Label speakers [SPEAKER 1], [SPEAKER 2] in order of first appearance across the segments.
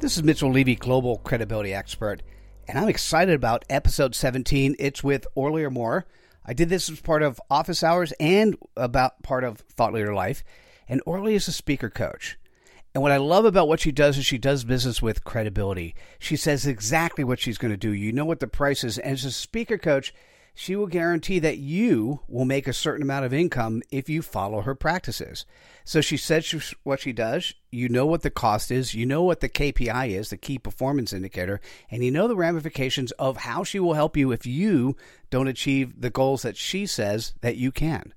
[SPEAKER 1] This is Mitchell Levy, Global Credibility Expert, and I'm excited about episode 17. It's with Orly Amor. I did this as part of office hours and about part of Thought Leader Life. And Orly is a speaker coach. And what I love about what she does is she does business with credibility. She says exactly what she's going to do. You know what the price is. And as a speaker coach, she will guarantee that you will make a certain amount of income if you follow her practices. So she says what she does. You know what the cost is. You know what the KPI is, the key performance indicator, and you know the ramifications of how she will help you if you don't achieve the goals that she says that you can.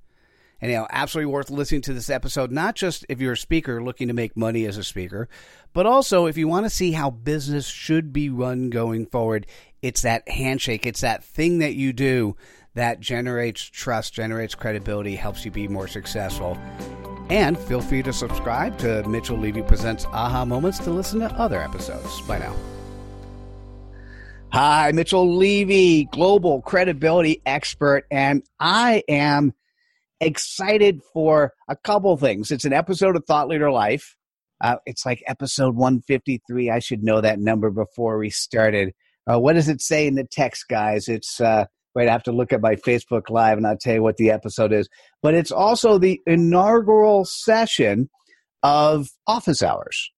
[SPEAKER 1] And you know, absolutely worth listening to this episode, not just if you're a speaker looking to make money as a speaker, but also if you want to see how business should be run going forward. It's that handshake, it's that thing that you do that generates trust, generates credibility, helps you be more successful. And feel free to subscribe to Mitchell Levy Presents Aha Moments to listen to other episodes. Bye now. Hi, Mitchell Levy, global credibility expert, and I am excited for a couple things. It's an episode of Thought Leader Life. Uh, it's like episode 153. I should know that number before we started. Uh, what does it say in the text, guys? It's uh, wait. I have to look at my Facebook Live and I'll tell you what the episode is. But it's also the inaugural session of Office Hours.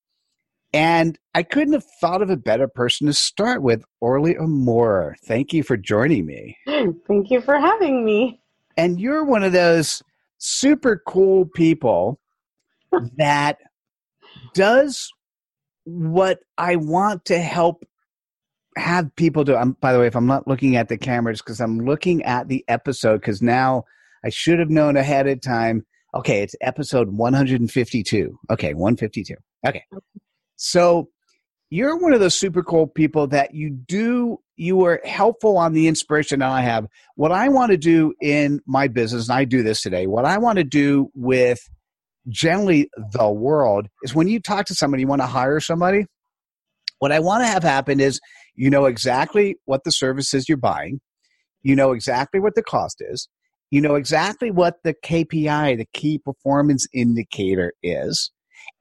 [SPEAKER 1] And I couldn't have thought of a better person to start with, Orly Amor. Thank you for joining me.
[SPEAKER 2] Thank you for having me
[SPEAKER 1] and you're one of those super cool people that does what I want to help have people do. I'm, by the way, if I'm not looking at the cameras, because I'm looking at the episode, because now I should have known ahead of time. Okay, it's episode 152. Okay, 152. Okay. So you're one of those super cool people that you do you were helpful on the inspiration that I have. What I want to do in my business, and I do this today, what I want to do with generally the world is when you talk to somebody, you want to hire somebody. What I want to have happen is you know exactly what the service is you're buying, you know exactly what the cost is, you know exactly what the KPI, the key performance indicator is,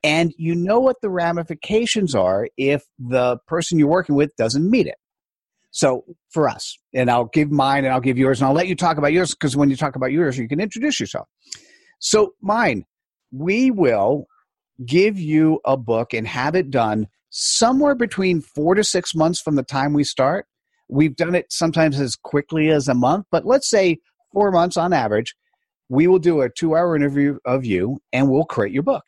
[SPEAKER 1] and you know what the ramifications are if the person you're working with doesn't meet it. So for us, and I'll give mine and I'll give yours and I'll let you talk about yours because when you talk about yours, you can introduce yourself. So mine, we will give you a book and have it done somewhere between four to six months from the time we start. We've done it sometimes as quickly as a month, but let's say four months on average. We will do a two hour interview of you and we'll create your book.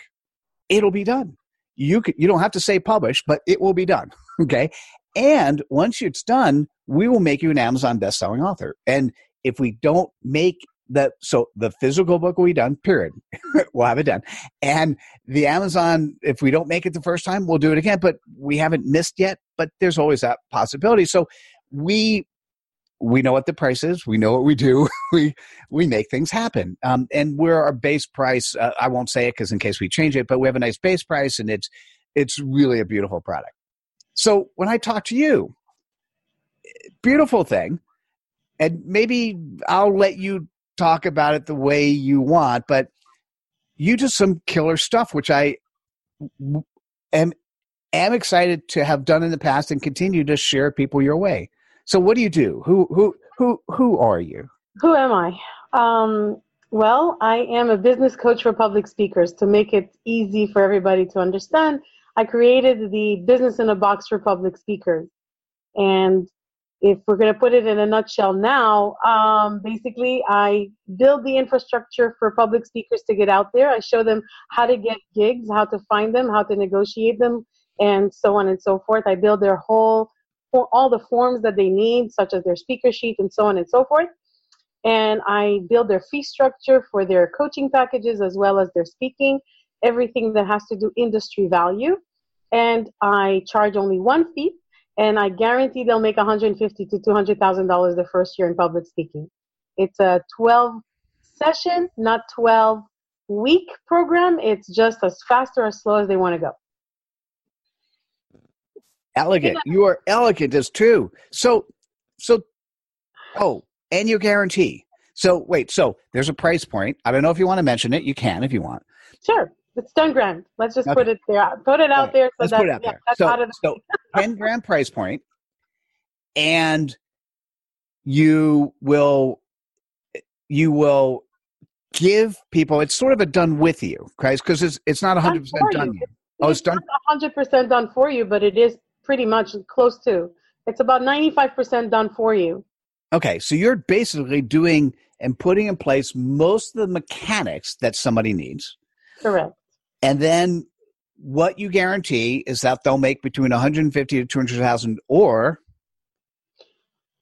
[SPEAKER 1] It'll be done. You, can, you don't have to say publish, but it will be done. Okay. And once it's done, we will make you an Amazon best-selling author. And if we don't make that, so the physical book will be done. Period. we'll have it done. And the Amazon, if we don't make it the first time, we'll do it again. But we haven't missed yet. But there's always that possibility. So we we know what the price is. We know what we do. we we make things happen. Um, and we're our base price. Uh, I won't say it because in case we change it, but we have a nice base price, and it's it's really a beautiful product. So when I talk to you, beautiful thing, and maybe I'll let you talk about it the way you want, but you do some killer stuff, which I am am excited to have done in the past and continue to share people your way. So what do you do? Who who who who are you?
[SPEAKER 2] Who am I? Um, well, I am a business coach for public speakers to make it easy for everybody to understand. I created the Business in a Box for public speakers. And if we're going to put it in a nutshell now, um, basically, I build the infrastructure for public speakers to get out there. I show them how to get gigs, how to find them, how to negotiate them, and so on and so forth. I build their whole, all the forms that they need, such as their speaker sheet and so on and so forth. And I build their fee structure for their coaching packages as well as their speaking, everything that has to do industry value. and I charge only one fee, and I guarantee they'll make 150 to 200 thousand dollars the first year in public speaking. It's a 12 session, not 12 week program. It's just as fast or as slow as they want to go.
[SPEAKER 1] Elegant. You are elegant as true. So, so, oh, and you guarantee. So wait, so there's a price point. I don't know if you want to mention it. You can if you want.
[SPEAKER 2] Sure. It's 10 grand. Let's just okay. put it there. Put it out there. So
[SPEAKER 1] Let's
[SPEAKER 2] that,
[SPEAKER 1] put it out
[SPEAKER 2] yeah,
[SPEAKER 1] there.
[SPEAKER 2] That's
[SPEAKER 1] so,
[SPEAKER 2] out of the
[SPEAKER 1] so 10 grand price point, and you will you will give people it's sort of a done with you guys because it's it's not 100 percent done
[SPEAKER 2] you.
[SPEAKER 1] yet. oh it's,
[SPEAKER 2] it's
[SPEAKER 1] done?
[SPEAKER 2] 100 percent done for you but it is pretty much close to. It's about 95 percent done for you.
[SPEAKER 1] Okay so you're basically doing and putting in place most of the mechanics that somebody needs.
[SPEAKER 2] Correct.
[SPEAKER 1] And then what you guarantee is that they'll make between 150 to 200,000 or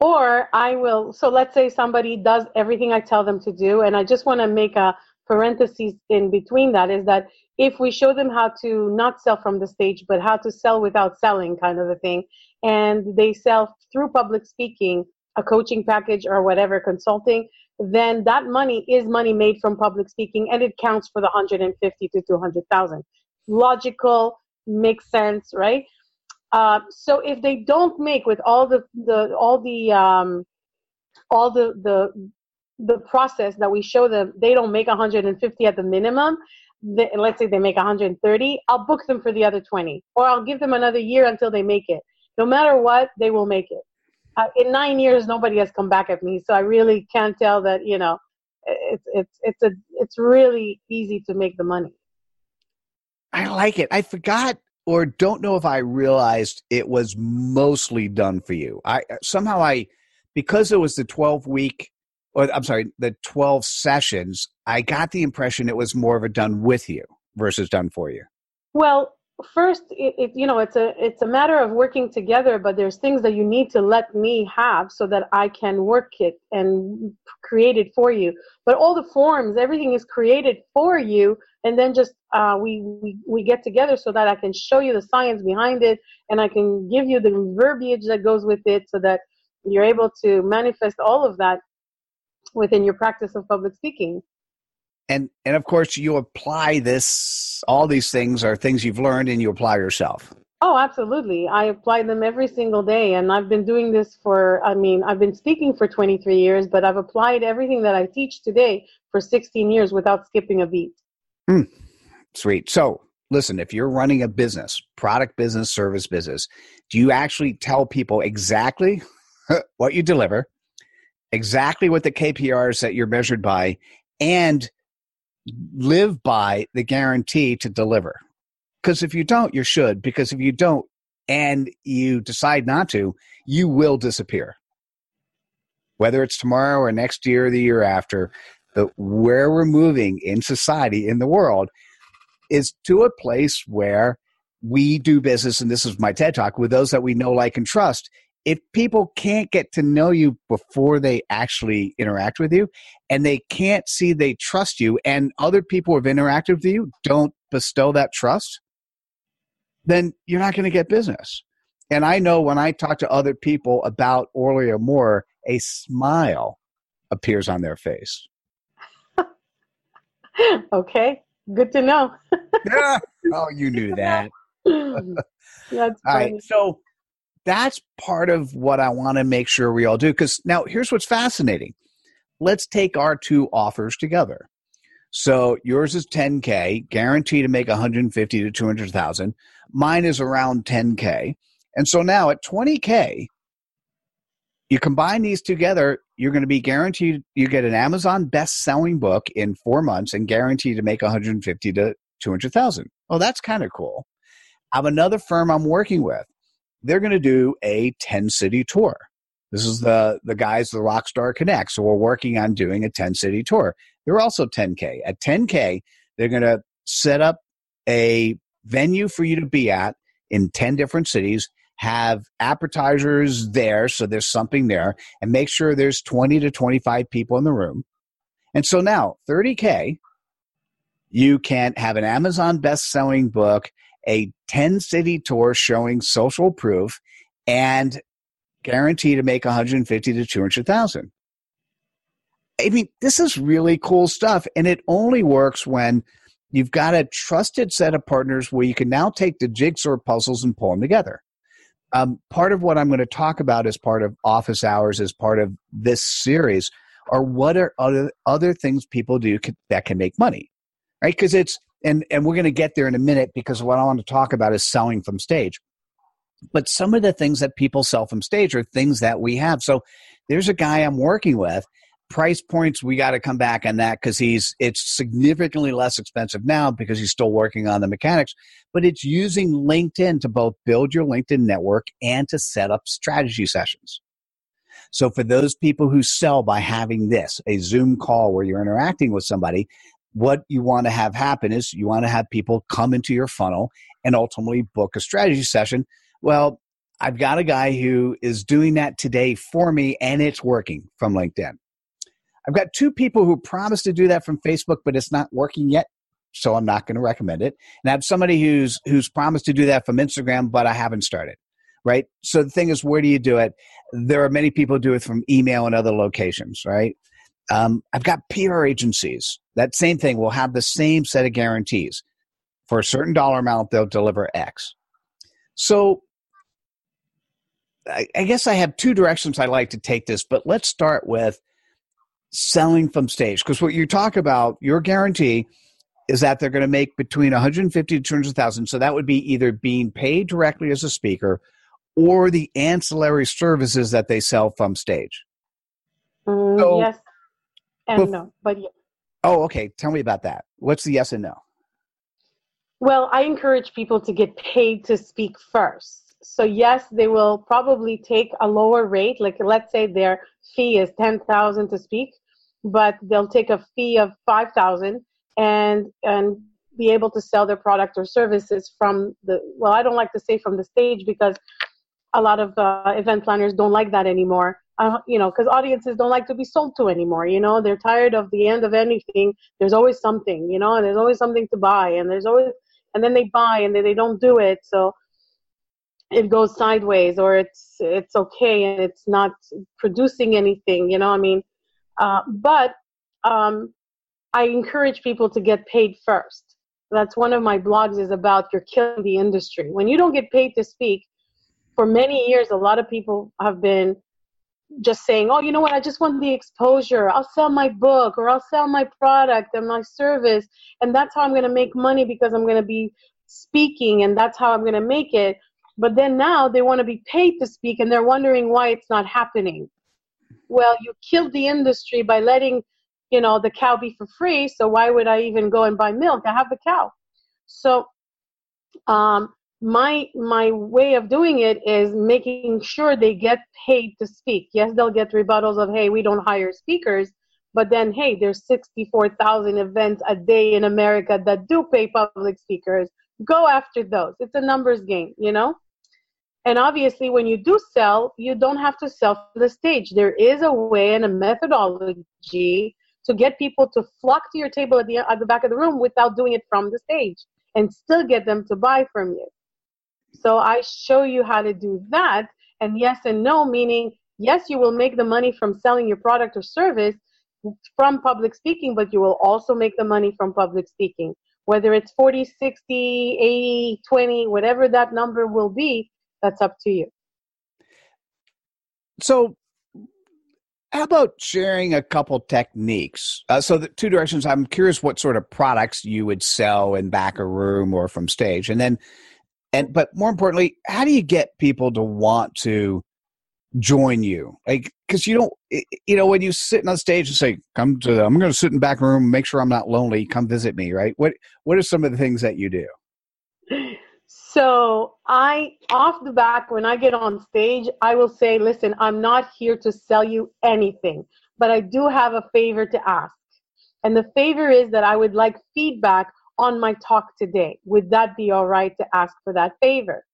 [SPEAKER 2] or I will, so let's say somebody does everything I tell them to do, and I just want to make a parenthesis in between that is that if we show them how to not sell from the stage, but how to sell without selling, kind of a thing, and they sell through public speaking, a coaching package or whatever, consulting, then that money is money made from public speaking and it counts for the 150 to 200,000. Logical, makes sense, right? Uh, so if they don't make with all the, the all the um, all the the the process that we show them, they don't make 150 at the minimum. Let's say they make 130, I'll book them for the other 20, or I'll give them another year until they make it. No matter what, they will make it. Uh, in nine years, nobody has come back at me, so I really can't tell that you know it's it's it's a it's really easy to make the money.
[SPEAKER 1] I like it. I forgot or don't know if I realized it was mostly done for you. I uh, somehow I because it was the 12 week or I'm sorry, the 12 sessions, I got the impression it was more of a done with you versus done for you.
[SPEAKER 2] Well, first it, it, you know it's a it's a matter of working together but there's things that you need to let me have so that i can work it and create it for you but all the forms everything is created for you and then just uh, we, we we get together so that i can show you the science behind it and i can give you the verbiage that goes with it so that you're able to manifest all of that within your practice of public speaking.
[SPEAKER 1] And and of course you apply this all these things are things you've learned and you apply yourself.
[SPEAKER 2] Oh absolutely. I apply them every single day and i've been doing this for i mean i've been speaking for 23 years but i've applied everything that i teach today for 16 years without skipping a beat
[SPEAKER 1] mm, sweet so listen if you're running a business product business service business do you actually tell people exactly what you deliver exactly what the KPIs that you're measured by and live by the guarantee to deliver. Because if you don't, you should. Because if you don't and you decide not to, you will disappear. Whether it's tomorrow or next year or the year after, the where we're moving in society, in the world, is to a place where we do business, and this is my TED talk, with those that we know, like, and trust. If people can't get to know you before they actually interact with you and they can't see they trust you and other people who have interacted with you don't bestow that trust then you're not going to get business. And i know when i talk to other people about Orly Amor a smile appears on their face
[SPEAKER 2] okay good to know
[SPEAKER 1] yeah. oh you knew that
[SPEAKER 2] that's
[SPEAKER 1] all right so that's part of what I want to make sure we all do. Because now here's what's fascinating. Let's take our two offers together. So yours is 10k, guaranteed to make 150 to 200,000. Mine is around 10k. And so now at 20k, you combine these together, you're going to be guaranteed you get an Amazon best-selling book in 4 months and guaranteed to make 150 to 200,000. Oh, that's kind of cool. I have another firm I'm working with they're going to do a 10 city tour. This is the the guys, the Rockstar Connect. So we're working on doing a 10 city tour. They're also 10K. At 10K, they're going to set up a venue for you to be at in 10 different cities, have appetizers there, so there's something there, and make sure there's 20 to 25 people in the room. And so now, 30K, you can have an Amazon best selling book a 10 city tour showing social proof and guarantee to make 150 to 200,000. I mean, this is really cool stuff. And it only works when you've got a trusted set of partners where you can now take the jigsaw puzzles and pull them together. Um, part of what I'm going to talk about as part of office hours, as part of this series, are what are other other things people do that can make money, right? Because it's and and we're going to get there in a minute because what I want to talk about is selling from stage. But some of the things that people sell from stage are things that we have. So there's a guy I'm working with price points we got to come back on that because he's it's significantly less expensive now because he's still working on the mechanics but it's using linkedin to both build your linkedin network and to set up strategy sessions so for those people who sell by having this a zoom call where you're interacting with somebody what you want to have happen is you want to have people come into your funnel and ultimately book a strategy session well I've got a guy who is doing that today for me and it's working from LinkedIn. I've got two people who promised to do that from Facebook, but it's not working yet. So I'm not going to recommend it. And I have somebody who's who's promised to do that from Instagram, but I haven't started. Right. So the thing is, where do you do it? There are many people do it from email and other locations. Right. Um, I've got PR agencies. That same thing will have the same set of guarantees. For a certain dollar amount, they'll deliver X. So I, I guess I have two directions I like to take this, but let's start with selling from stage. Because what you talk about your guarantee is that they're going to make between 150 to 200,000 so that would be either being paid directly as a speaker or the ancillary services that they sell from stage.
[SPEAKER 2] Mm, so, yes and bef- no but yeah.
[SPEAKER 1] oh okay. Tell me about that. What's the yes and no?
[SPEAKER 2] Well i encourage people to get paid to speak first. So yes they will probably take a lower rate. Like let's say their fee is 10000 to speak but they'll take a fee of 5000 and and be able to sell their product or services from the well i don't like to say from the stage because a lot of uh, event planners don't like that anymore. Uh, you know because audiences don't like to be sold to anymore you know? They're tired of the end of anything. There's always something you know? And there's always something to buy and there's always and then they buy and then they don't do it. So it goes sideways or it's it's okay and it's not producing anything you know? I mean uh, but um, I encourage people to get paid first. That's one of my blogs is about you're killing the industry. When you don't get paid to speak, for many years, a lot of people have been just saying, oh, you know what, I just want the exposure. I'll sell my book or I'll sell my product and my service. And that's how I'm going to make money because I'm going to be speaking and that's how I'm going to make it. But then now they want to be paid to speak and they're wondering why it's not happening well, you killed the industry by letting, you know, the cow be for free. So why would I even go and buy milk? I have the cow. So um, my my way of doing it is making sure they get paid to speak. Yes, they'll get rebuttals of, hey, we don't hire speakers. But then, hey, there's 64,000 events a day in America that do pay public speakers. Go after those. It's a numbers game, you know? And obviously, when you do sell, you don't have to sell from the stage. There is a way and a methodology to get people to flock to your table at the, at the back of the room without doing it from the stage and still get them to buy from you. So I show you how to do that. And yes and no, meaning yes, you will make the money from selling your product or service from public speaking, but you will also make the money from public speaking. Whether it's 40, 60, 80, 20, whatever that number will be, that's up to you.
[SPEAKER 1] So, how about sharing a couple techniques? Uh, so, the two directions. I'm curious what sort of products you would sell in back a room or from stage, and then, and but more importantly, how do you get people to want to join you? Like, because you don't, you know, when you sit on stage and say, "Come to," the, I'm going to sit in back room, make sure I'm not lonely. Come visit me, right? What What are some of the things that you do?
[SPEAKER 2] So I, off the back, when I get on stage, I will say, listen, I'm not here to sell you anything, but I do have a favor to ask. And the favor is that I would like feedback on my talk today. Would that be all right to ask for that favor?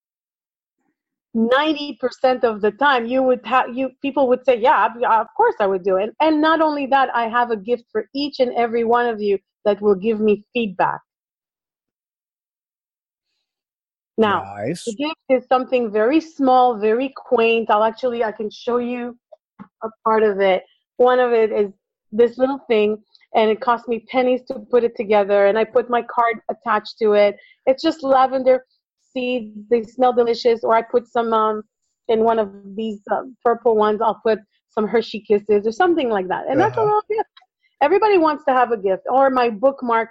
[SPEAKER 2] 90% of the time you would have you people would say yeah of course i would do it and not only that i have a gift for each and every one of you that will give me feedback Now,
[SPEAKER 1] nice.
[SPEAKER 2] the gift is something very small, very quaint. I'll actually, I can show you a part of it. One of it is this little thing, and it cost me pennies to put it together. And I put my card attached to it. It's just lavender seeds. They smell delicious. Or I put some um, in one of these uh, purple ones. I'll put some Hershey Kisses or something like that. And that's a
[SPEAKER 1] Uh-huh.
[SPEAKER 2] little gift. Everybody wants to have a gift. Or my bookmark,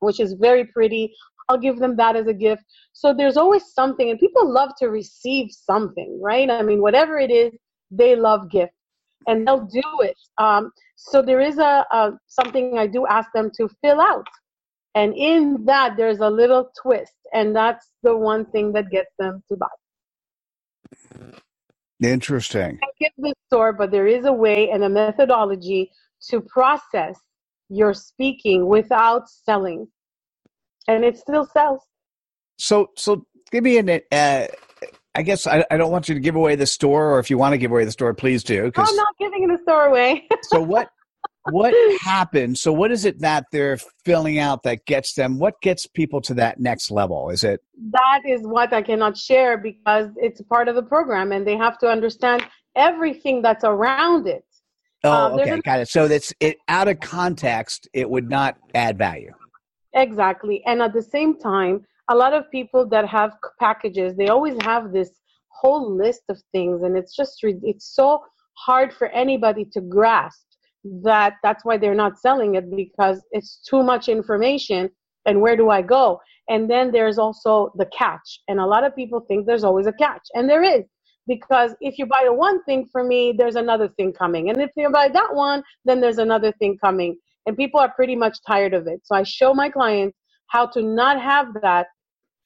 [SPEAKER 2] which is very pretty. I'll give them that as a gift. So there's always something, and people love to receive something, right? I mean, whatever it is, they love gifts, and they'll do it. Um, so there is a, a something I do ask them to fill out, and in that there's a little twist, and that's the one thing that gets them to buy.
[SPEAKER 1] Interesting.
[SPEAKER 2] I give the store, but there is a way and a methodology to process your speaking without selling, and it still sells.
[SPEAKER 1] So, so give me an. Uh, I guess I, I don't want you to give away the store, or if you want to give away the store, please do. 'cause-
[SPEAKER 2] I'm not giving the store away.
[SPEAKER 1] so what? What happens? So what is it that they're filling out that gets them? What gets people to that next level? Is it?
[SPEAKER 2] that is what I cannot share because it's part of the program and they have to understand everything that's around it.
[SPEAKER 1] Oh,
[SPEAKER 2] Um,
[SPEAKER 1] okay, got it. So that's it. Out of context, it would not add value.
[SPEAKER 2] Exactly. And at the same time, a lot of people that have packages, they always have this whole list of things and it's just it's so hard for anybody to grasp that that's why they're not selling it because it's too much information and where do I go? And then there's also the catch. And a lot of people think there's always a catch. And there is. Because if you buy one thing from me, there's another thing coming. And if you buy that one, then there's another thing coming. And people are pretty much tired of it. So I show my clients how to not have that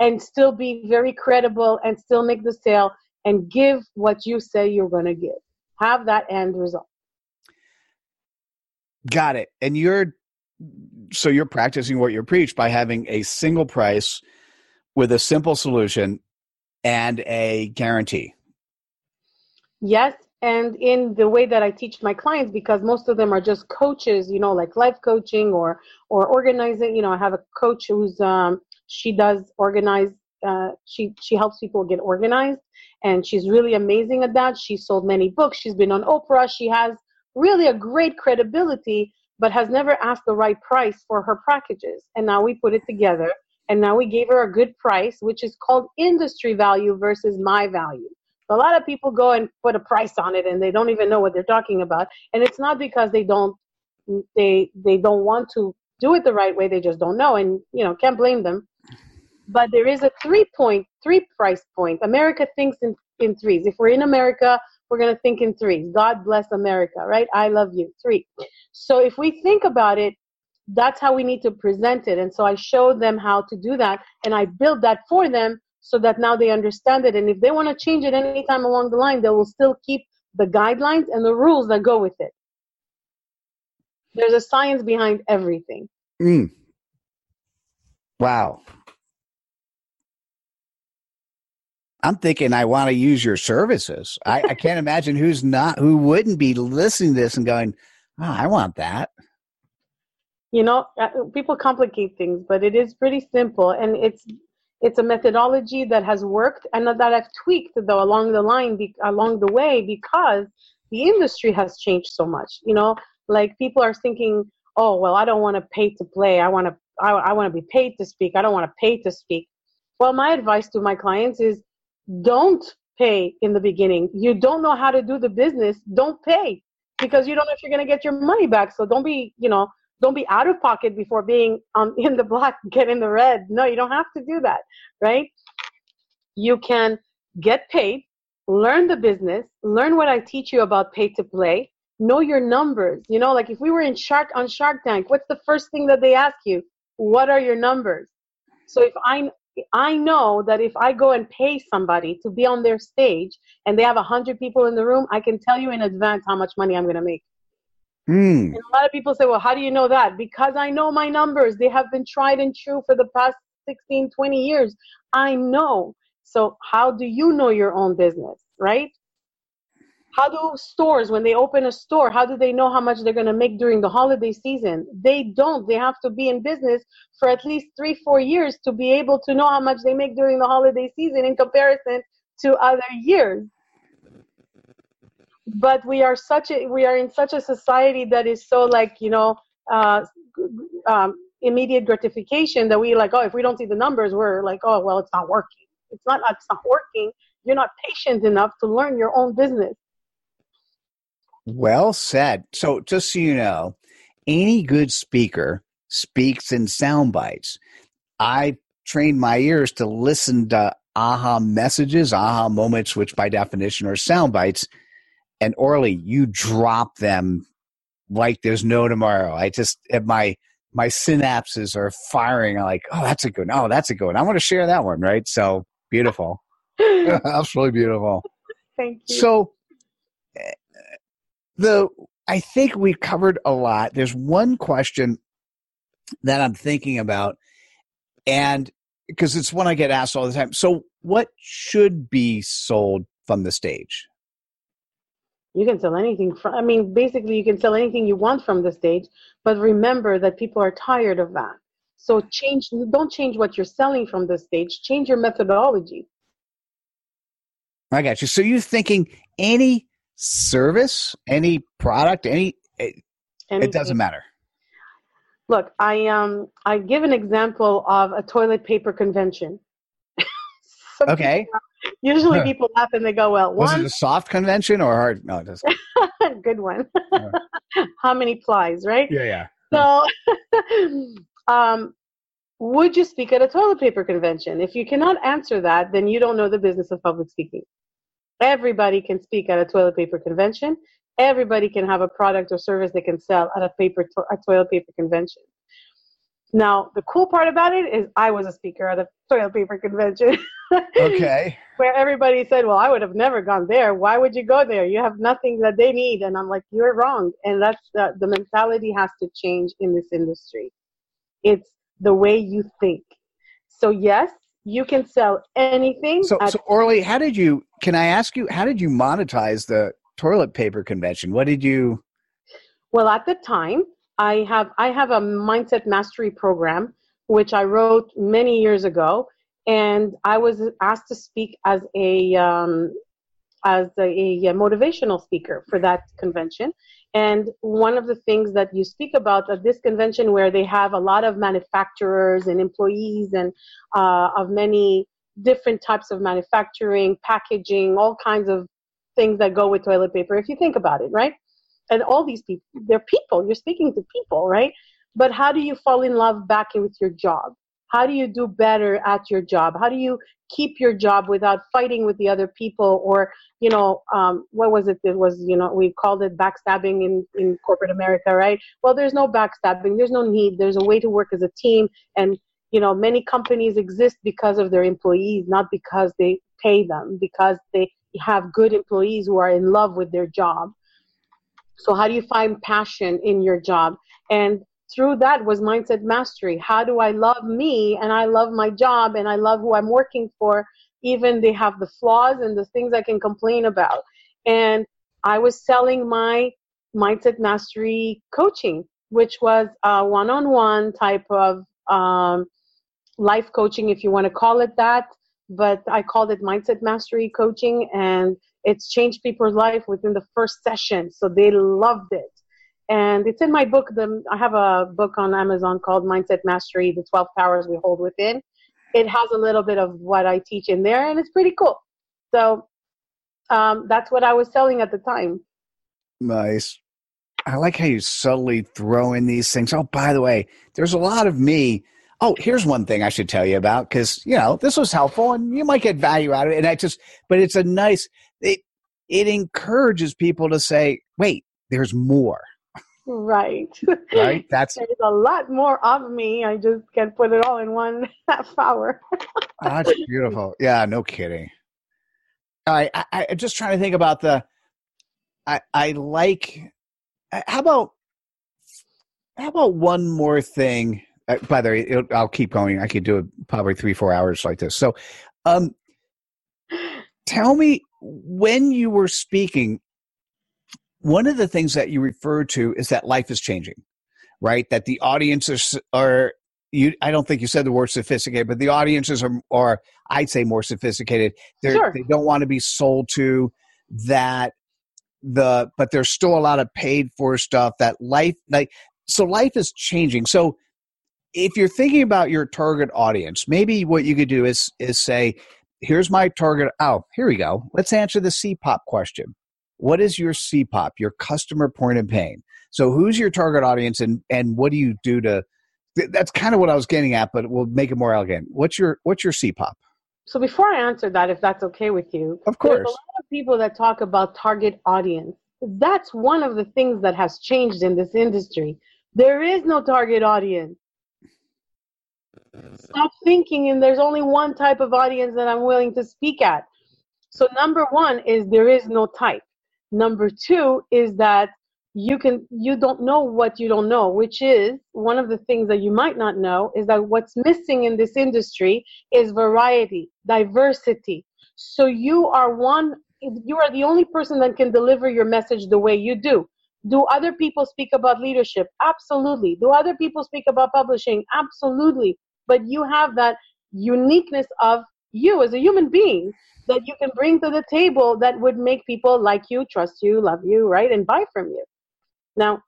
[SPEAKER 2] and still be very credible and still make the sale and give what you say you're going to give. Have that end result.
[SPEAKER 1] Got it. And you're so you're practicing what you preach by having a single price with a simple solution and a guarantee.
[SPEAKER 2] Yes, and in the way that I teach my clients, because most of them are just coaches, you know, like life coaching or or organizing. You know, I have a coach who's um, she does organize. Uh, she she helps people get organized, and she's really amazing at that. She sold many books. She's been on Oprah. She has really a great credibility, but has never asked the right price for her packages. And now we put it together, and now we gave her a good price, which is called industry value versus my value. A lot of people go and put a price on it and they don't even know what they're talking about. And it's not because they don't they they don't want to do it the right way, they just don't know and you know, can't blame them. But there is a three point three price point. America thinks in, in threes. If we're in America, we're gonna think in threes. God bless America, right? I love you. Three. So if we think about it, that's how we need to present it. And so I show them how to do that and I build that for them so that now they understand it. And if they want to change it anytime along the line, they will still keep the guidelines and the rules that go with it. There's a science behind everything.
[SPEAKER 1] Mm. Wow. I'm thinking I want to use your services. I, I can't imagine who's not who wouldn't be listening to this and going, oh, I want that.
[SPEAKER 2] You know, uh, people complicate things, but it is pretty simple, and it's it's a methodology that has worked and that I've tweaked though along the line, be, along the way, because the industry has changed so much. You know, like people are thinking, oh well, I don't want to pay to play. I want to I, I want to be paid to speak. I don't want to pay to speak. Well, my advice to my clients is don't pay in the beginning. You don't know how to do the business, don't pay because you don't know if you're going to get your money back. So don't be, you know, don't be out of pocket before being um, in the black, get in the red. No, you don't have to do that, right? You can get paid, learn the business, learn what I teach you about pay to play, know your numbers. You know, like if we were in Shark on Shark Tank, what's the first thing that they ask you? What are your numbers? So if I I know that if I go and pay somebody to be on their stage and they have a hundred people in the room, I can tell you in advance how much money I'm going to make.
[SPEAKER 1] Mm.
[SPEAKER 2] And a lot of people say, well, how do you know that? Because I know my numbers. They have been tried and true for the past 16, 20 years. I know. So how do you know your own business, right? How do stores, when they open a store, how do they know how much they're going to make during the holiday season? They don't. They have to be in business for at least three, four years to be able to know how much they make during the holiday season in comparison to other years. But we are such a we are in such a society that is so like you know uh, um, immediate gratification that we like oh if we don't see the numbers we're like oh well it's not working. It's not it's not working. You're not patient enough to learn your own business.
[SPEAKER 1] Well said. So, just so you know, any good speaker speaks in sound bites. I trained my ears to listen to aha messages, aha moments, which by definition are sound bites. And Orly, you drop them like there's no tomorrow. I just my my synapses are firing. I'm like, oh, that's a good. Oh, that's a good one. I want to share that one, right? So beautiful, absolutely beautiful.
[SPEAKER 2] Thank you.
[SPEAKER 1] So eh, the I think we covered a lot. There's one question that I'm thinking about, and because it's one I get asked all the time. So, what should be sold from the stage?
[SPEAKER 2] You can sell anything from, I mean, basically, you can sell anything you want from the stage, but remember that people are tired of that. So, change, don't change what you're selling from the stage, change your methodology.
[SPEAKER 1] I got you. So, you're thinking any service, any product, any it, it doesn't matter.
[SPEAKER 2] Look, I um I give an example of a toilet paper convention.
[SPEAKER 1] okay.
[SPEAKER 2] People, usually people laugh and they go, "Well,
[SPEAKER 1] was
[SPEAKER 2] one,
[SPEAKER 1] it a soft convention or hard? No, it doesn't.
[SPEAKER 2] good one. How many plies, right?
[SPEAKER 1] Yeah, yeah.
[SPEAKER 2] So, um, would you speak at a toilet paper convention? If you cannot answer that, then you don't know the business of public speaking. Everybody can speak at a toilet paper convention. Everybody can have a product or service they can sell at a paper to- a toilet paper convention. Now, the cool part about it is I was a speaker at a toilet paper convention.
[SPEAKER 1] okay.
[SPEAKER 2] Where everybody said, Well, I would have never gone there. Why would you go there? You have nothing that they need. And I'm like, You're wrong. And that's the, the mentality has to change in this industry. It's the way you think. So, yes, you can sell anything.
[SPEAKER 1] So, so Orly, how did you? Can I ask you? How did you monetize the toilet paper convention? What did you?
[SPEAKER 2] Well, at the time, I have I have a mindset mastery program which I wrote many years ago, and I was asked to speak as a um, as a, a motivational speaker for that convention. And one of the things that you speak about at this convention, where they have a lot of manufacturers and employees and uh, of many different types of manufacturing, packaging, all kinds of things that go with toilet paper, if you think about it, right? And all these people, they're people, you're speaking to people, right? But how do you fall in love back with your job? How do you do better at your job? How do you keep your job without fighting with the other people or you know um, what was it it was you know we called it backstabbing in, in corporate america right well there's no backstabbing there's no need there's a way to work as a team and you know many companies exist because of their employees not because they pay them because they have good employees who are in love with their job so how do you find passion in your job and through that was mindset mastery. How do I love me and I love my job and I love who I'm working for, even they have the flaws and the things I can complain about. And I was selling my mindset mastery coaching, which was a one on one type of um, life coaching, if you want to call it that. But I called it mindset mastery coaching, and it's changed people's life within the first session. So they loved it and it's in my book. The, I have a book on Amazon called Mindset Mastery: The 12 Powers We Hold Within. It has a little bit of what I teach in there, and it's pretty cool. So um, that's what I was selling at the time.
[SPEAKER 1] Nice. I like how you subtly throw in these things. Oh, by the way, there's a lot of me. Oh, here's one thing I should tell you about because you know this was helpful and you might get value out of it. And I just, but it's a nice. It it encourages people to say, "Wait, there's more."
[SPEAKER 2] Right.
[SPEAKER 1] Right. That's
[SPEAKER 2] there's a lot more of me. I just can't put it all in one half hour.
[SPEAKER 1] oh, that's beautiful. Yeah, no kidding. I, I I'm just trying to think about the. I I like. How about how about one more thing? Uh, by the way, I'll keep going. I could do it probably three four hours like this. So, um, tell me when you were speaking one of the things that you refer to is that life is changing, right? That the audiences are you I don't think you said the word sophisticated, but the audiences are are I'd say more sophisticated. They're,
[SPEAKER 2] Sure.
[SPEAKER 1] They don't want to be sold to that the but there's still a lot of paid for stuff that life like so life is changing. So if you're thinking about your target audience, maybe what you could do is is say, here's my target. Oh, here we go. Let's answer the CPOP question. What is your CPOP, your customer point of pain? So who's your target audience and and what do you do to that's kind of what I was getting at, but we'll make it more elegant. What's your what's your CPOP?
[SPEAKER 2] So before I answer that, if that's okay with you,
[SPEAKER 1] Of
[SPEAKER 2] there's a
[SPEAKER 1] course.
[SPEAKER 2] lot of people that talk about target audience. That's one of the things that has changed in this industry. There is no target audience. Stop thinking, and there's only one type of audience that I'm willing to speak at. So, number one is there is no type. Number two is that you can you don't know what you don't know, which is one of the things that you might not know is that what's missing in this industry is variety, diversity. So you are one you are the only person that can deliver your message the way you do. Do other people speak about leadership? Absolutely. Do other people speak about publishing? Absolutely. But you have that uniqueness of you as a human being that you can bring to the table that would make people like you, trust you, love you, right? And buy from you. Now,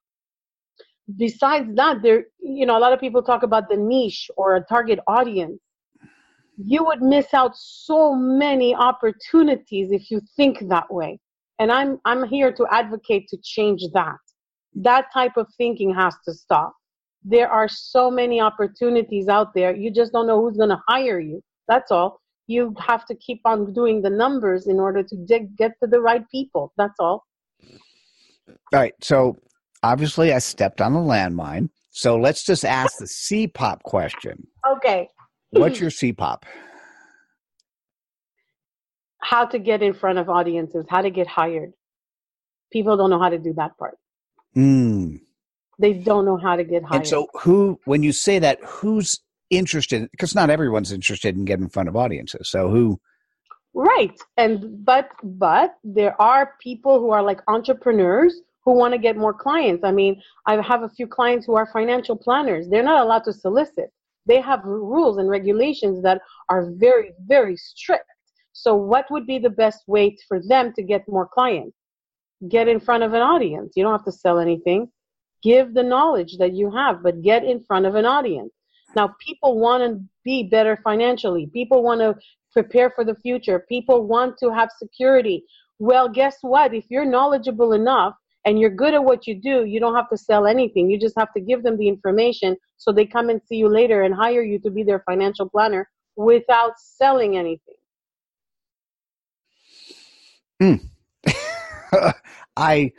[SPEAKER 2] besides that, there you know, a lot of people talk about the niche or a target audience you would miss out so many opportunities if you think that way and i'm i'm here to advocate to change that that type of thinking has to stop there are so many opportunities out there you just don't know who's going to hire you that's all you have to keep on doing the numbers in order to dig, get to the right people that's all
[SPEAKER 1] All right. So obviously I stepped on a landmine. So let's just ask the CPOP question.
[SPEAKER 2] okay
[SPEAKER 1] What's your CPOP?
[SPEAKER 2] how to get in front of audiences how to get hired people don't know how to do that part
[SPEAKER 1] Mm.
[SPEAKER 2] They don't know how to get hired
[SPEAKER 1] And so, who, when you say that, who's interested? Because not everyone's interested in getting in front of audiences. So, who?
[SPEAKER 2] Right. And but but there are people who are like entrepreneurs who want to get more clients. I mean, I have a few clients who are financial planners. They're not allowed to solicit. They have rules and regulations that are very very strict. So what would be the best way for them to get more clients? Get in front of an audience. You don't have to sell anything. Give the knowledge that you have, but get in front of an audience. Now, people want to be better financially. People want to prepare for the future. People want to have security. Well, guess what? If you're knowledgeable enough and you're good at what you do, you don't have to sell anything. You just have to give them the information so they come and see you later and hire you to be their financial planner without selling anything.
[SPEAKER 1] I,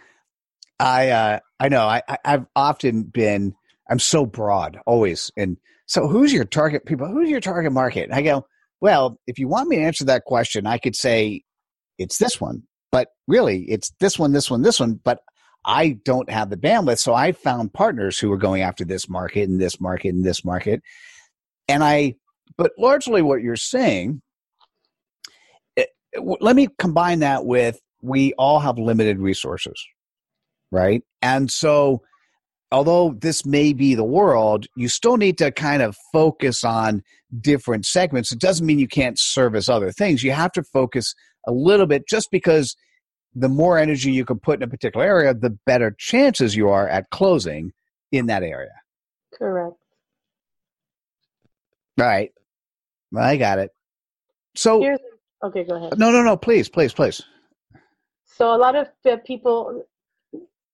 [SPEAKER 1] I, uh, I know. I, I, I've often been. I'm so broad, always. And so, who's your target people? Who's your target market? And I go, well, if you want me to answer that question, I could say it's this one, but really, it's this one, this one, this one. But I don't have the bandwidth, so I found partners who were going after this market and this market and this market. And I, but largely, what you're saying. Eh, let me combine that with we all have limited resources, right? And so, although this may be the world, you still need to kind of focus on different segments. It doesn't mean you can't service other things. You have to focus a little bit just because the more energy you can put in a particular area, the better chances you are at closing in that area.
[SPEAKER 2] Correct.
[SPEAKER 1] Right. I got it. So,
[SPEAKER 2] Here's okay. Go ahead.
[SPEAKER 1] no, no, no, please, please, please.
[SPEAKER 2] So a lot of people,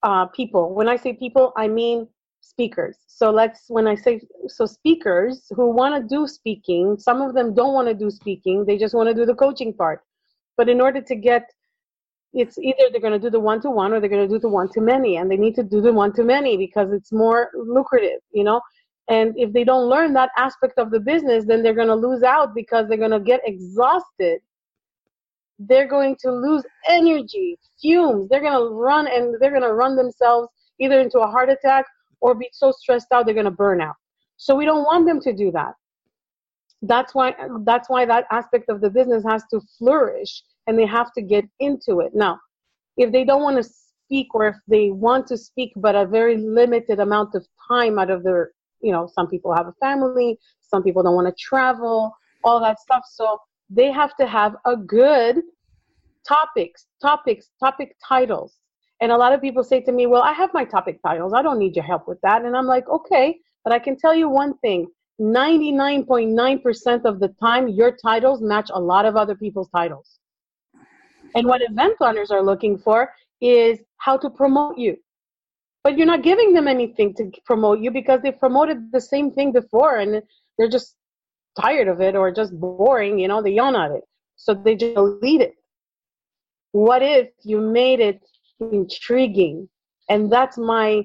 [SPEAKER 2] uh, people. When I say people, I mean speakers. So let's when I say so speakers who want to do speaking, some of them don't want to do speaking. They just want to do the coaching part. But in order to get it's either they're going to do the one to one or they're going to do the one to many and they need to do the one to many because it's more lucrative you know and if they don't learn that aspect of the business then they're going to lose out because they're going to get exhausted they're going to lose energy fumes. They're going to run and they're going to run themselves either into a heart attack or be so stressed out they're going to burn out. So we don't want them to do that. That's why that's why that aspect of the business has to flourish and they have to get into it. Now if they don't want to speak or if they want to speak but a very limited amount of time out of their you know some people have a family some people don't want to travel all that stuff. So they have to have a good topics topics topic titles. And a lot of people say to me well i have my topic titles. I don't need your help with that. And i'm like okay but i can tell you one thing. 99.9% of the time your titles match a lot of other people's titles. And what event planners are looking for is how to promote you. But you're not giving them anything to promote you because they've promoted the same thing before and they're just tired of it or just boring, you know, they yawn at it. So they just delete it. What if you made it intriguing? And that's my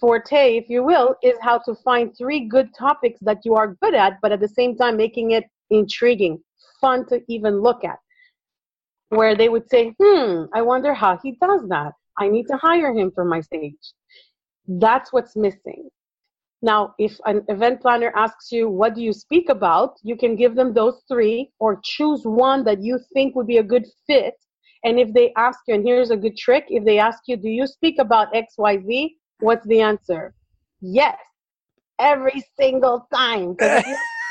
[SPEAKER 2] forte, if you will, is how to find three good topics that you are good at, but at the same time making it intriguing, fun to even look at where they would say, hmm, I wonder how he does that. I need to hire him for my stage. That's what's missing. Now, if an event planner asks you, what do you speak about? You can give them those three or choose one that you think would be a good fit. And if they ask you, and here's a good trick if they ask you, do you speak about XYZ? What's the answer? Yes, every single time. Because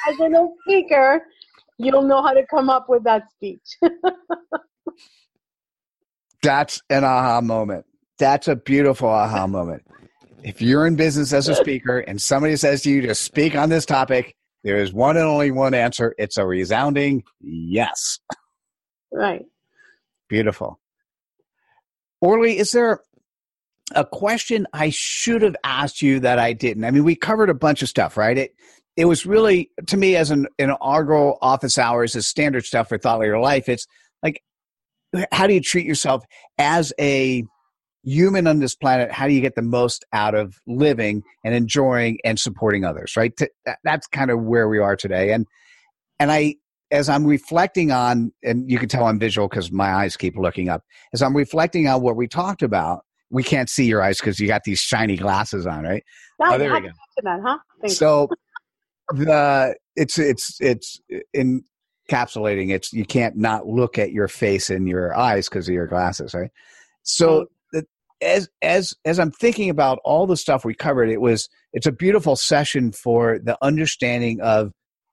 [SPEAKER 2] as a speaker, you'll know how to come up with that speech.
[SPEAKER 1] That's an aha moment. That's a beautiful aha moment. If you're in business as a speaker and somebody says to you to speak on this topic, there is one and only one answer. It's a resounding yes.
[SPEAKER 2] Right.
[SPEAKER 1] Beautiful. Orly, is there a question I should have asked you that I didn't? I mean, we covered a bunch of stuff, right? It it was really to me as an inaugural office hours as standard stuff for thought leader life. It's like how do you treat yourself as a human on this planet? How do you get the most out of living and enjoying and supporting others? Right. That's kind of where we are today. And and I as I'm reflecting on, and you can tell I'm visual because my eyes keep looking up. As I'm reflecting on what we talked about, we can't see your eyes because you got these shiny glasses on, right?
[SPEAKER 2] oh, there we go. That, huh?
[SPEAKER 1] so the it's it's it's encapsulating. It's you can't not look at your face and your eyes because of your glasses, right? So as as as I'm thinking about all the stuff we covered, it was it's a beautiful session for the understanding of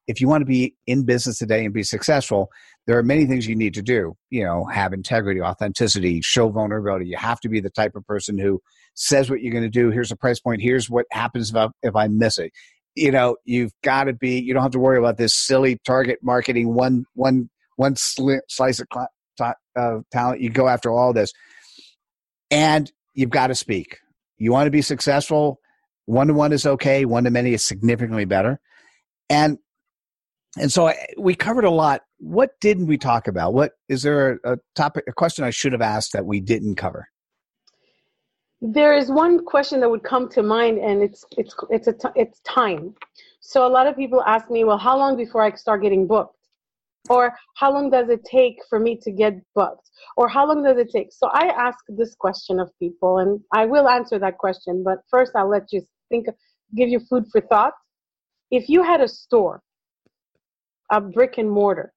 [SPEAKER 1] if you want to be in business today and be successful, there are many things you need to do. You know, have integrity, authenticity, show vulnerability. You have to be the type of person who says what you're going to do. Here's a price point. Here's what happens if I, if I miss it you know you've got to be you don't have to worry about this silly target marketing one one one sli- slice of cl- uh, talent you go after all this and you've got to speak. You want to be successful. One to one is okay. One to many is significantly better. And and so I, we covered a lot. What didn't we talk about? What is there a, a topic a question i should have asked that we didn't cover?
[SPEAKER 2] There is one question that would come to mind, and it's it's it's a t- it's time. So a lot of people ask me, well, how long before I start getting booked? Or how long does it take for me to get booked? Or how long does it take? So I ask this question of people, and I will answer that question. But first, I'll let you think, give you food for thought. If you had a store, a brick and mortar,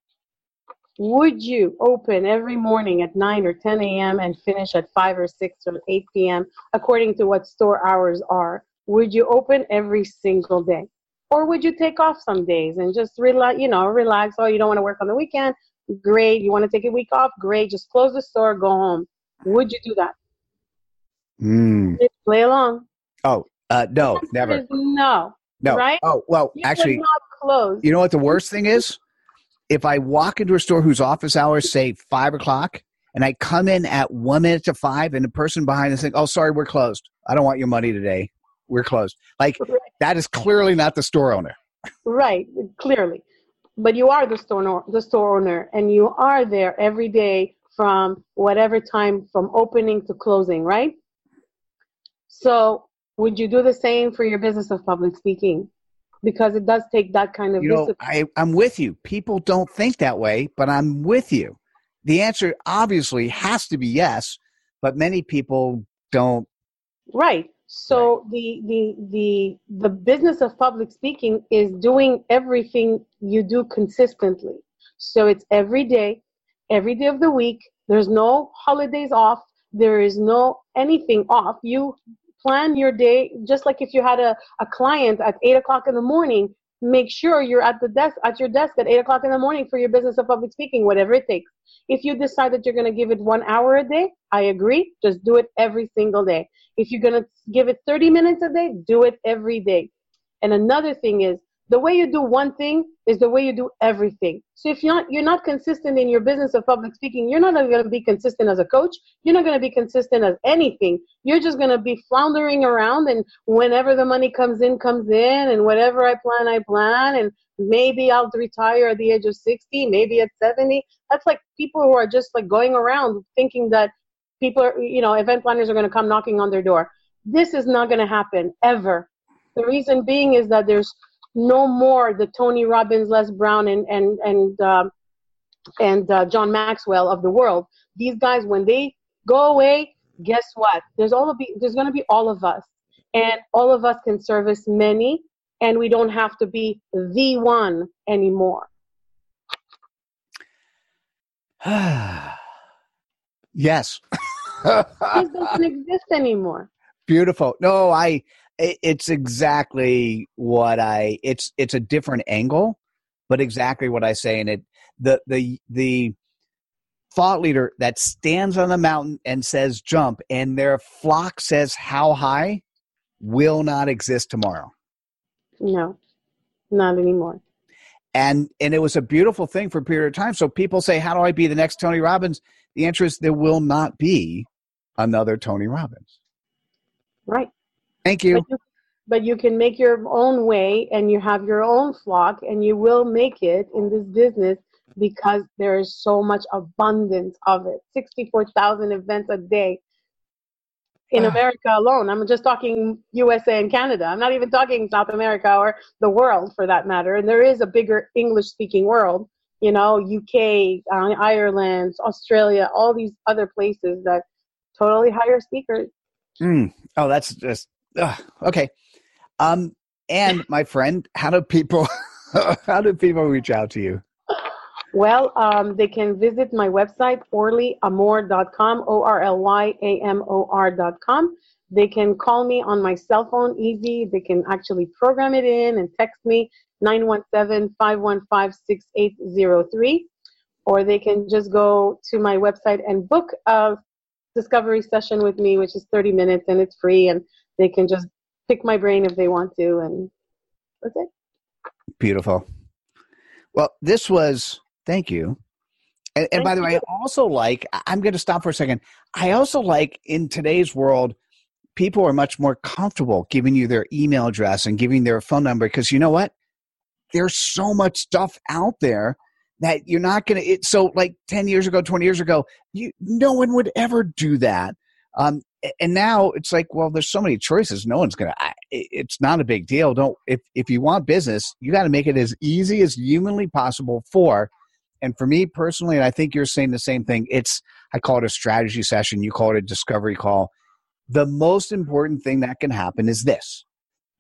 [SPEAKER 2] would you open every morning at 9 or 10 a.m. and finish at 5 or 6 or 8 p.m. according to what store hours are? Would you open every single day? Or would you take off some days and just relax, you know, relax? Oh, you don't want to work on the weekend? Great. You want to take a week off? Great. Just close the store, go home. Would you do that?
[SPEAKER 1] Mm.
[SPEAKER 2] Play along.
[SPEAKER 1] Oh, uh, no, never.
[SPEAKER 2] No.
[SPEAKER 1] No.
[SPEAKER 2] Right?
[SPEAKER 1] Oh, well,
[SPEAKER 2] you
[SPEAKER 1] actually,
[SPEAKER 2] not close.
[SPEAKER 1] You know what the worst thing is? if I walk into a store whose office hours say five o'clock and I come in at one minute to five and the person behind us think, oh, sorry, we're closed. I don't want your money today. We're closed. Like right. that is clearly not the store owner.
[SPEAKER 2] Right, clearly. But you are the store, owner, the store owner and you are there every day from whatever time from opening to closing, right? So would you do the same for your business of public speaking? because it does take that kind of
[SPEAKER 1] you know I, i'm with you people don't think that way but i'm with you the answer obviously has to be yes but many people don't
[SPEAKER 2] right so right. the the the the business of public speaking is doing everything you do consistently so it's every day every day of the week there's no holidays off There is no anything off. You plan your day just like if you had a, a client at eight o'clock in the morning. Make sure you're at the desk at your desk at eight o'clock in the morning for your business of public speaking, whatever it takes. If you decide that you're going to give it one hour a day, I agree. Just do it every single day. If you're going to give it 30 minutes a day, do it every day. And another thing is the way you do one thing is the way you do everything. So if you're not you're not consistent in your business of public speaking, you're not going to be consistent as a coach. You're not going to be consistent as anything. You're just going to be floundering around, and whenever the money comes in, comes in, and whatever I plan, I plan, and maybe I'll retire at the age of 60, maybe at 70. That's like people who are just like going around thinking that people are, you know, event planners are going to come knocking on their door. This is not going to happen ever. The reason being is that there's no more the Tony Robbins, Les Brown, and and and uh, and uh, John Maxwell of the world. These guys, when they go away, guess what? There's all of be, there's going to be all of us, and all of us can service many, and we don't have to be the one anymore.
[SPEAKER 1] yes.
[SPEAKER 2] it doesn't exist anymore.
[SPEAKER 1] Beautiful. No, I it's exactly what I it's it's a different angle, but exactly what I say and it the the the thought leader that stands on the mountain and says jump and their flock says how high will not exist tomorrow.
[SPEAKER 2] No. Not anymore.
[SPEAKER 1] And and it was a beautiful thing for a period of time. So people say, How do I be the next Tony Robbins? The answer is there will not be another Tony Robbins.
[SPEAKER 2] Right.
[SPEAKER 1] Thank you.
[SPEAKER 2] But, you. but you can make your own way and you have your own flock and you will make it in this business because there is so much abundance of it 64,000 events a day in ah. America alone. I'm just talking USA and Canada. I'm not even talking South America or the world for that matter. And there is a bigger English speaking world, you know, UK, uh, Ireland, Australia, all these other places that totally hire speakers.
[SPEAKER 1] Mm. Oh, that's just uh, okay. Um, and my friend, how do people how do people reach out to you?
[SPEAKER 2] Well, um, they can visit my website, orlyamor.com, O R L Y A M O R.com. They can call me on my cell phone, easy. They can actually program it in and text me, 917 515 6803. Or they can just go to my website and book a discovery session with me, which is 30 minutes and it's free. And they can just pick my brain if they want to, and that's it.
[SPEAKER 1] Beautiful. Well, this was thank you. And, and by the way, I also like. I'm going to stop for a second. I also like in today's world, people are much more comfortable giving you their email address and giving their phone number because you know what? There's so much stuff out there that you're not going to. It so, like 10 years ago, 20 years ago, you no one would ever do that. Um, and now it's like, well, there's so many choices. No one's gonna. It's not a big deal. Don't if if you want business, you got to make it as easy as humanly possible for. And for me personally, and I think you're saying the same thing. It's I call it a strategy session. You call it a discovery call. The most important thing that can happen is this,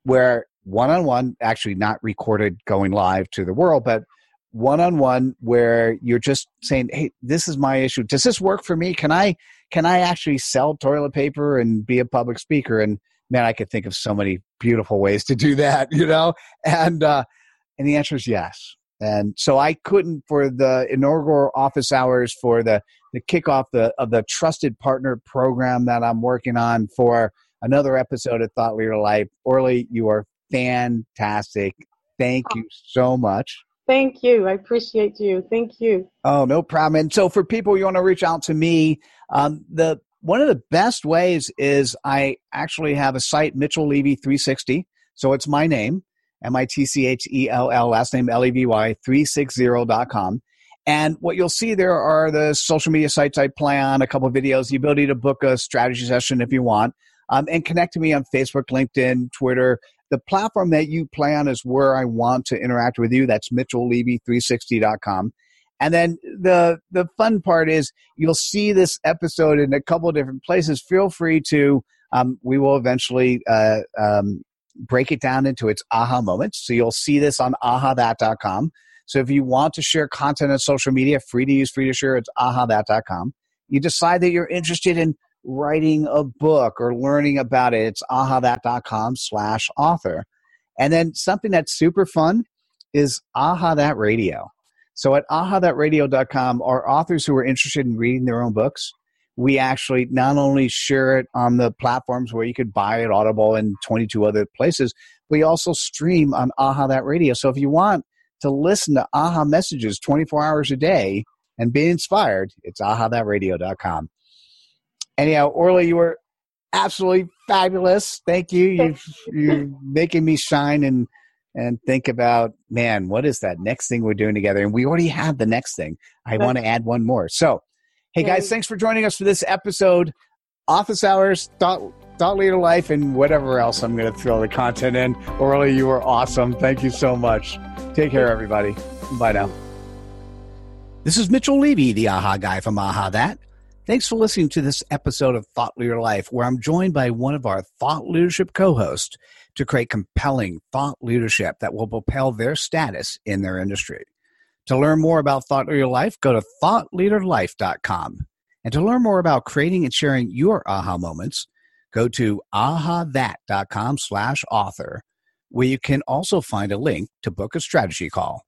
[SPEAKER 1] where one on one, actually not recorded going live to the world, but one on one where you're just saying, "Hey, this is my issue. Does this work for me? Can I can I actually sell toilet paper and be a public speaker?" And man, I could think of so many beautiful ways to do that, you know. And uh, and the answer is yes. And so I couldn't for the inaugural office hours for the the kickoff the of the trusted partner program that I'm working on for another episode of Thought Leader Life. Orly, you are fantastic. Thank you so much.
[SPEAKER 2] Thank you. I appreciate you. Thank you.
[SPEAKER 1] Oh, no problem. And so, for people you want to reach out to me, um, the one of the best ways is I actually have a site, Mitchell Levy 360. So it's my name, M I T C H E L L, last name L E V Y 360.com. And what you'll see there are the social media sites I play on, a couple videos, the ability to book a strategy session if you want, um, and connect to me on Facebook, LinkedIn, Twitter, the platform that you play on is where I want to interact with you. That's MitchellLevy360.com. And then the the fun part is you'll see this episode in a couple different places. Feel free to um, we will eventually uh, um, break it down into its aha moments. So you'll see this on ahathat.com. So if you want to share content on social media, free to use, free to share, it's ahathat.com. You decide that you're interested in writing a book or learning about it, it's ahathat.com slash author. And then something that's super fun is Aha That Radio. So at ahathatradio.com are authors who are interested in reading their own books. We actually not only share it on the platforms where you could buy it, Audible and 22 other places, we also stream on Aha That Radio. So if you want to listen to Aha messages 24 hours a day and be inspired, it's ahathatradio.com. Anyhow, Orly, you were absolutely fabulous. Thank you. You you're making me shine and and think about, man, what is that next thing we're doing together? And we already have the next thing. I want to add one more. So, hey guys, thanks for joining us for this episode. Office hours, thought, thought leader life, and whatever else I'm going to throw the content in. Orly, you were awesome. Thank you so much. Take care, everybody. Bye now. This is Mitchell Levy, the AHA guy from AHA That. Thanks for listening to this episode of Thought Leader Life, where I'm joined by one of our thought leadership co hosts to create compelling thought leadership that will propel their status in their industry. To learn more about Thought Leader Life, go to thoughtleaderlife.com. And to learn more about creating and sharing your aha moments, go to ahathat.com slash author, where you can also find a link to book a strategy call.